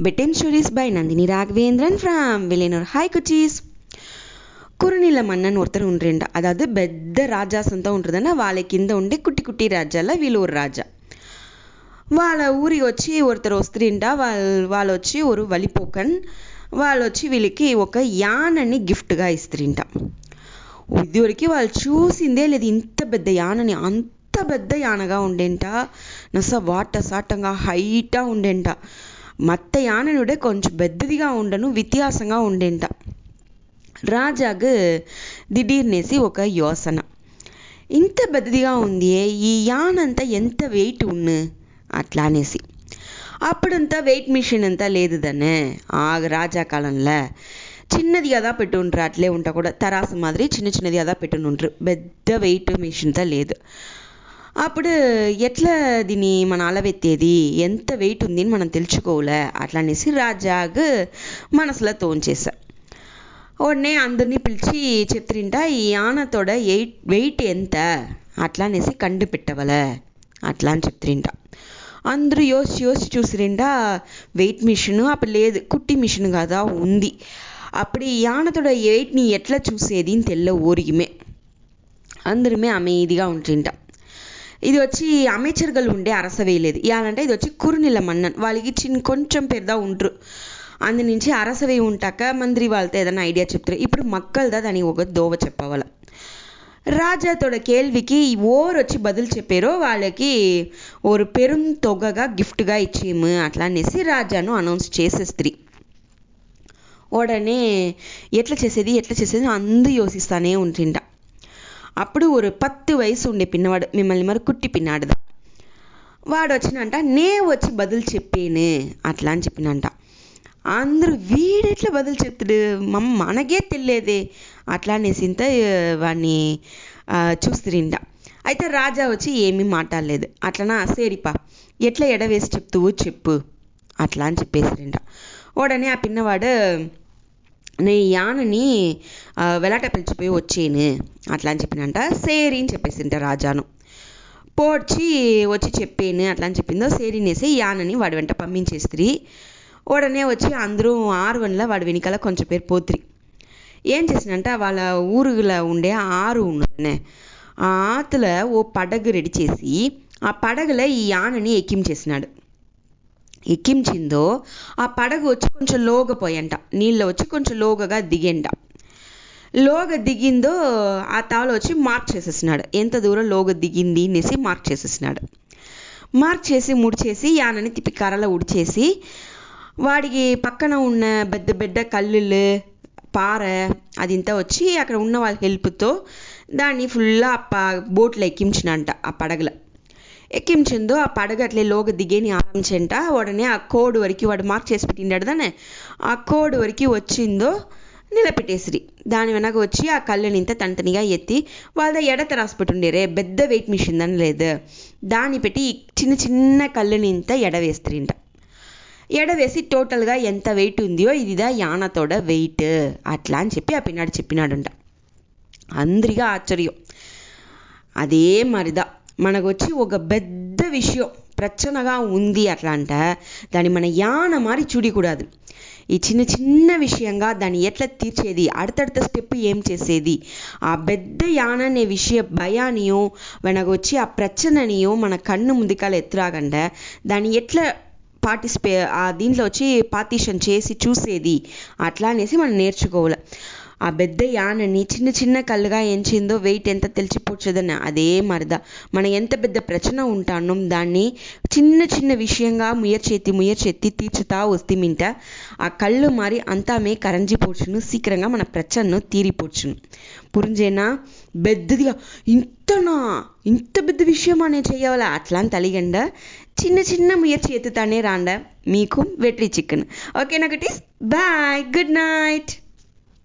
Bedtime stories by Nandini Raghavendran from Villianur hi குச்சீஸ் కురునీల మన్నన్ ఒరుతరు ఉండ్రెండ అదాదు పెద్ద రాజాస్ అంతా ఉంటుందన్న వాళ్ళ కింద ఉండే కుట్టి కుట్టి రాజ్యాల వీళ్ళు రాజా వాళ్ళ ఊరికి వచ్చి ஒருத்தர் వస్తుండ వాళ్ళ వాళ్ళు వచ్చి ஒரு వలిపోకన్ వాళ్ళు వచ్చి వీళ్ళకి ఒక యానని గిఫ్ట్గా ఇస్తుంట ఇదివరకు వాళ్ళు చూసిందే లేదు ఇంత పెద్ద యానని అంత పెద్ద యానగా ఉండేంట నస వాట సాటంగా హైటా ఉండేంట మత్త యాననుడే కొంచెం పెద్దదిగా ఉండను వ్యత్యాసంగా ఉండేంట రాజాకు దిಢీర్నేసి ఒక యోసన ఇంత పెద్దదిగా ఉంది ఈ యానంతా ఎంత వెయిట్ ఉన్ను అట్లా అనేసి అప్పుడంతా వెయిట్ మిషన్ అంతా లేదు దాన్ని ఆ రాజా కాలంలో చిన్నది కదా పెట్టుండ్రు అట్లే ఉంటా కూడా తరాసు మాదిరి చిన్న చిన్నది కదా పెట్టునుండ్రు పెద్ద వెయిట్ మిషన్తో లేదు అప్పుడు ఎట్లా దీన్ని మన అలవెత్తేది? ఎంత వెయిట్ ఉంది మనం తెలుసుకోలే అట్లా అనేసి రాజాగ్ మనసులో తోంచేసా ఉడనే అందరినీ పిలిచి చెప్తుంట ఈ యానతోడ ఎయిట్ వెయిట్ ఎంత? అట్లా అనేసి కండుపెట్టవల. అట్లా అని చెప్తుంట అందరూ యోసి యోసి చూసిరిండా వెయిట్ మిషను అప్పుడు లేదు కుట్టి మిషన్ కదా? ఉంది. అప్పుడు ఈ యానతోడ ఎయిట్ని ఎట్లా చూసేది? అని తెల్ల ఊరికిమే అందరమే அமைதியாக ఉంటుంటాం ఇది వచ్చి அமைச்சர்கள் ఉండే அரசவை లేదు. అంటే ఇది వచ్చి కురునిల మన్నన్. వాళ్ళకి చిన్న కొంచెం పెద్ద ఉంటారు అందు నుంచి అరసవే ఉంటాక మంత్రి వాళ్ళతో ఏదైనా ఐడియా చెప్తారు. ఇప్పుడు మక్కలదా దానికి ఒక దోవ చెప్పవాల? రాజాతోడ కేల్వికి ఓరు వచ్చి బదులు చెప్పారో వాళ్ళకి ఓరు పెరుం తొగగా గిఫ్ట్గా ఇచ్చేము అట్లా అనేసి రాజాను అనౌన్స్ చేసే స్త్రీ. ఉడనే ఎట్లా చేసేది ఎట్లా చేసేది అందు యోసిస్తానే ఉంటుంటా. అప్పుడు ஒரு పత్తు వయసు ఉండే పిన్నవాడు మిమ్మల్ని మరి కుట్టి పిన్నాడుదా? వాడు వచ్చినంట నే వచ్చి బదులు చెప్పేను అట్లా అని చెప్పినంట. అందరూ వీడెట్లా బదులు చెప్తాడు? మమ్మ మనకే తెలియదే అట్లా అనేసింత వాడిని చూస్తురింట అయితే రాజా వచ్చి ఏమీ మాట్లాడలేదు. అట్లనా సేరిపా ఎట్లా ఎడవేసి చెప్తువు చెప్పు అట్లా అని చెప్పేసిరింట ఉడనే ఆ పిన్నవాడు నే యానని వెలాట పిలిచిపోయి వచ్చేను అట్లా అని చెప్పినంట. సేరి అని చెప్పేసింట రాజాను. పోడ్చి వచ్చి చెప్పేను. అట్లా అని చెప్పిందో సేరినేసి యానని వాడి వెంట పంపించేస్త్రి ఉడనే వచ్చి అందరూ ఆరువన్ల వాడి వెనకాల కొంచెం పేరు పోత్రి. ఏం చేసినంట? వాళ్ళ ఊరులో ఉండే ఆరు ఉన్నదనే. ఆ ఆతుల ఓ పడగ రెడీ చేసి ఆ పడగలో ఈ యానని ఎక్కించేసినాడు. ఎక్కించిందో ఆ పడగ వచ్చి కొంచెం లోగ పోయంట నీళ్ళు వచ్చి కొంచెం లోగగా దిగంట. లోగ దిగిందో ఆ తాళ వచ్చి మార్క్ చేసేసినాడు. ఎంత దూరం లోగ దిగింది అనేసి మార్క్ చేసేసినాడు. మార్క్ చేసి ముడిచేసి యానని తిప్పి కర్రలో ఉడిచేసి వాడికి పక్కన ఉన్న పెద్ద పెద్ద కల్లులు పార అదింతా వచ్చి అక్కడ ఉన్న వాళ్ళ హెల్ప్తో దాన్ని ఫుల్గా ఆ బోట్లో ఎక్కించినంట ఆ పడగలో. ఎక్కించిందో ఆ పడగ అట్లే లోగ దిగేని ఆరంభించంట ఉడనే ఆ కోడ్ వరకు వాడు మార్క్ చేసి పెట్టిండాడు దానే ఆ కోడ్ వరకు వచ్చిందో నిలబెట్టేసిరి. దాని వెనక వచ్చి ఆ కళ్ళనింత తనితనిగా ఎత్తి వాళ్ళ ఎడత రాసి పెట్టుండేరే పెద్ద వెయిట్ మిషన్ అని లేదు. దాన్ని పెట్టి చిన్న చిన్న కళ్ళనింత ఎడవేస్తారింట ఎడవేసి టోటల్గా ఎంత వెయిట్ ఉందో ఇదిదా యానతోడ వెయిట్. అట్లా అని చెప్పి ఆ పిన్నాడు చెప్పినాడంట. అందరిగా ఆశ్చర్యం. అదే మరిదా. మనకు వచ్చి ఒక పెద్ద విషయం ప్రచనగా ఉంది అట్లా అంట దాన్ని మన యాన మారి చూడకూడదు ఈ చిన్న చిన్న విషయంగా దాన్ని ఎట్లా తీర్చేది அடுத்தடுத்த స్టెప్ ఏం చేసేది ఆ పెద్ద యాన అనే విషయ భయానియో మనకు వచ్చి ఆ ప్రచననియో మన కన్ను ముందుకాల ఎత్తురాగండ దాన్ని ఎట్లా పార్టిసిపే ఆ దీంట్లో వచ్చి పార్టీషన్ చేసి చూసేది అట్లా అనేసి మనం నేర్చుకోవాలి ఆ పెద్ద యానని చిన్న చిన్న కళ్ళుగా ఎంచిందో వెయిట్ ఎంత తెలిసిపోచ్చదని అదే మరద. మనం ఎంత పెద్ద ప్రచన ఉంటానో దాన్ని చిన్న చిన్న విషయంగా ముయర్చేతి ముయర్చేతి తీర్చుతా వస్తేమింట ఆ కళ్ళు మారి అంతామే కరంజిపోచును సీక్రంగా మన ప్రచన్ను తీరిపోచును పురింజేనా? పెద్దదిగా ఇంతనా? ఇంత పెద్ద విషయమా నేను చెయ్యాలా అట్లా అని తలిగండ. చిన్న చిన్న ముయర్చి ఎత్తుతానే రాండ. మీకు వెట్రీ చికెన్. ఓకే కుటీస్ బాయ్. Good night.